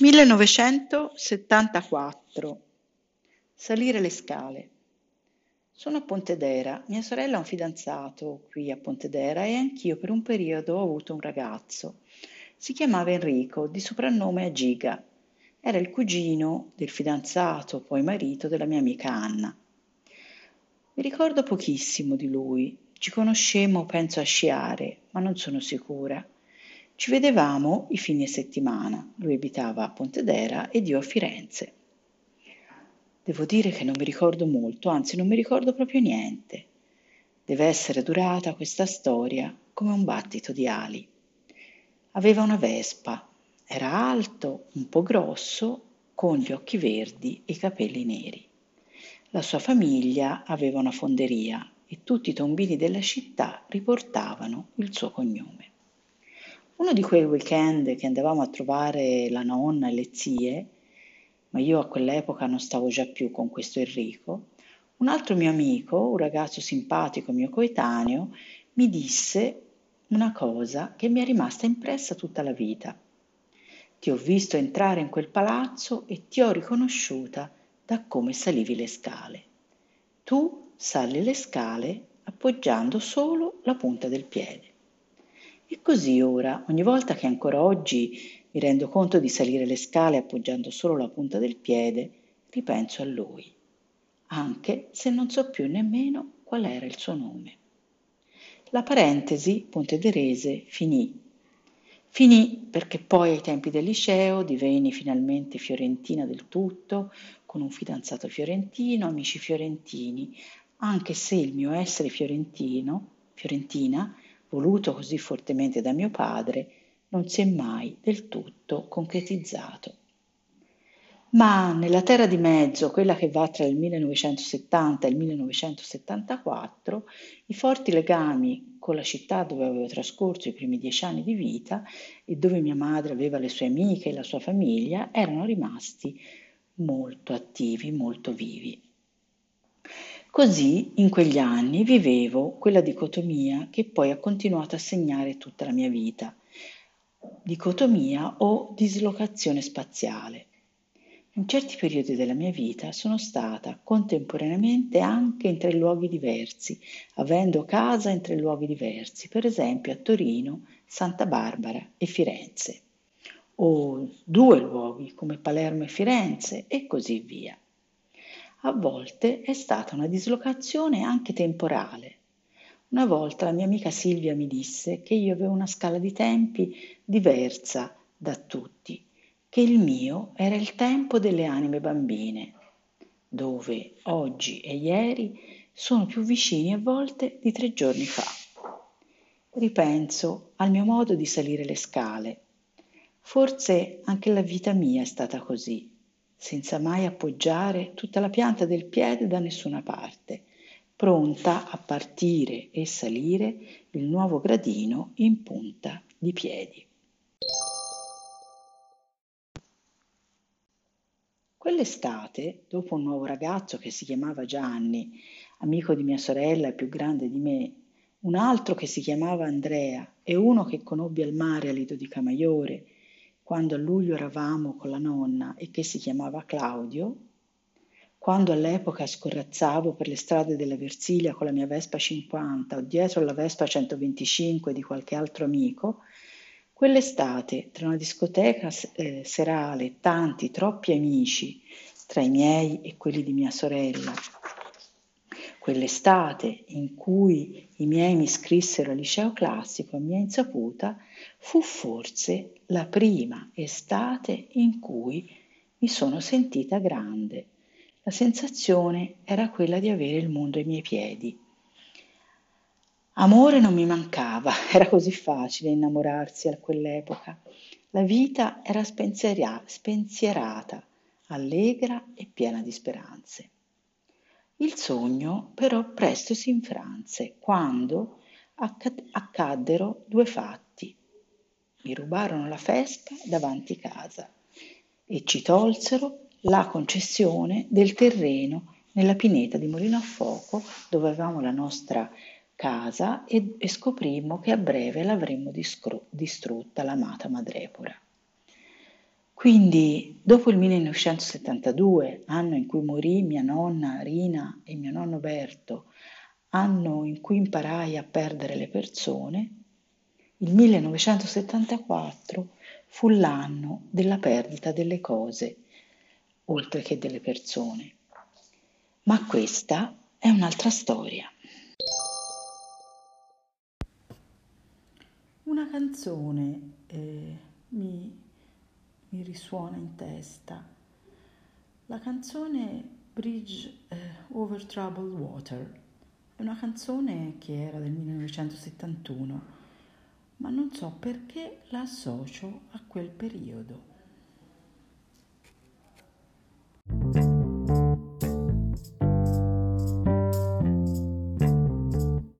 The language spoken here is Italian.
millenovecentosettantaquattro Salire le scale. Sono a Pontedera, mia sorella ha un fidanzato qui a Pontedera e anch'io per un periodo ho avuto un ragazzo. Si chiamava Enrico, di soprannome Agiga. Era il cugino del fidanzato, poi marito della mia amica Anna. Mi ricordo pochissimo di lui. Ci conoscemmo, penso, a sciare, ma non sono sicura. Ci vedevamo i fine settimana. Lui abitava a Pontedera ed io a Firenze. Devo dire che non mi ricordo molto, anzi non mi ricordo proprio niente. Deve essere durata questa storia come un battito di ali. Aveva una vespa, era alto, un po' grosso, con gli occhi verdi e i capelli neri. La sua famiglia aveva una fonderia e tutti i tombini della città riportavano il suo cognome. Uno di quei weekend che andavamo a trovare la nonna e le zie, ma io a quell'epoca non stavo già più con questo Enrico, un altro mio amico, un ragazzo simpatico mio coetaneo, mi disse una cosa che mi è rimasta impressa tutta la vita. Ti ho visto entrare in quel palazzo e ti ho riconosciuta da come salivi le scale. Tu sali le scale appoggiando solo la punta del piede. E così ora, ogni volta che ancora oggi mi rendo conto di salire le scale appoggiando solo la punta del piede, ripenso a lui, anche se non so più nemmeno qual era il suo nome. La parentesi pontederese finì. Finì perché poi ai tempi del liceo divenni finalmente fiorentina del tutto, con un fidanzato fiorentino, amici fiorentini, anche se il mio essere fiorentino, fiorentina, voluto così fortemente da mio padre, non si è mai del tutto concretizzato. Ma nella terra di mezzo, quella che va tra il 1970 e il 1974, i forti legami con la città dove avevo trascorso i primi dieci anni di vita e dove mia madre aveva le sue amiche e la sua famiglia erano rimasti molto attivi, molto vivi. Così in quegli anni vivevo quella dicotomia che poi ha continuato a segnare tutta la mia vita, dicotomia o dislocazione spaziale. In certi periodi della mia vita sono stata contemporaneamente anche in tre luoghi diversi, avendo casa in tre luoghi diversi, per esempio a Torino, Santa Barbara e Firenze, o due luoghi come Palermo e Firenze e così via. A volte è stata una dislocazione anche temporale. Una volta la mia amica Silvia mi disse che io avevo una scala di tempi diversa da tutti, che il mio era il tempo delle anime bambine, dove oggi e ieri sono più vicini a volte di tre giorni fa. Ripenso al mio modo di salire le scale. Forse anche la vita mia è stata così senza mai appoggiare tutta la pianta del piede da nessuna parte, pronta a partire e salire il nuovo gradino in punta di piedi. Quell'estate, dopo un nuovo ragazzo che si chiamava Gianni, amico di mia sorella e più grande di me, un altro che si chiamava Andrea e uno che conobbi al mare a Lido di Camaiore, quando a luglio eravamo con la nonna e che si chiamava Claudio, quando all'epoca scorrazzavo per le strade della Versilia con la mia Vespa 50 o dietro la Vespa 125 di qualche altro amico, quell'estate, tra una discoteca eh, serale e tanti, troppi amici, tra i miei e quelli di mia sorella, quell'estate in cui i miei mi iscrissero al liceo classico a mia insaputa, fu forse la prima estate in cui mi sono sentita grande. La sensazione era quella di avere il mondo ai miei piedi. Amore non mi mancava, era così facile innamorarsi a quell'epoca. La vita era spensierata, allegra e piena di speranze. Il sogno però presto si infranse quando accaddero due fatti mi rubarono la Vespa davanti casa e ci tolsero la concessione del terreno nella pineta di Molino a Fuoco dove avevamo la nostra casa e, e scoprimmo che a breve l'avremmo discru- distrutta l'amata madrepora. Quindi, dopo il 1972, anno in cui morì mia nonna Rina e mio nonno Berto, anno in cui imparai a perdere le persone, il 1974 fu l'anno della perdita delle cose, oltre che delle persone. Ma questa è un'altra storia. Una canzone eh, mi mi risuona in testa. La canzone Bridge eh, Over Troubled Water è una canzone che era del 1971, ma non so perché la associo a quel periodo.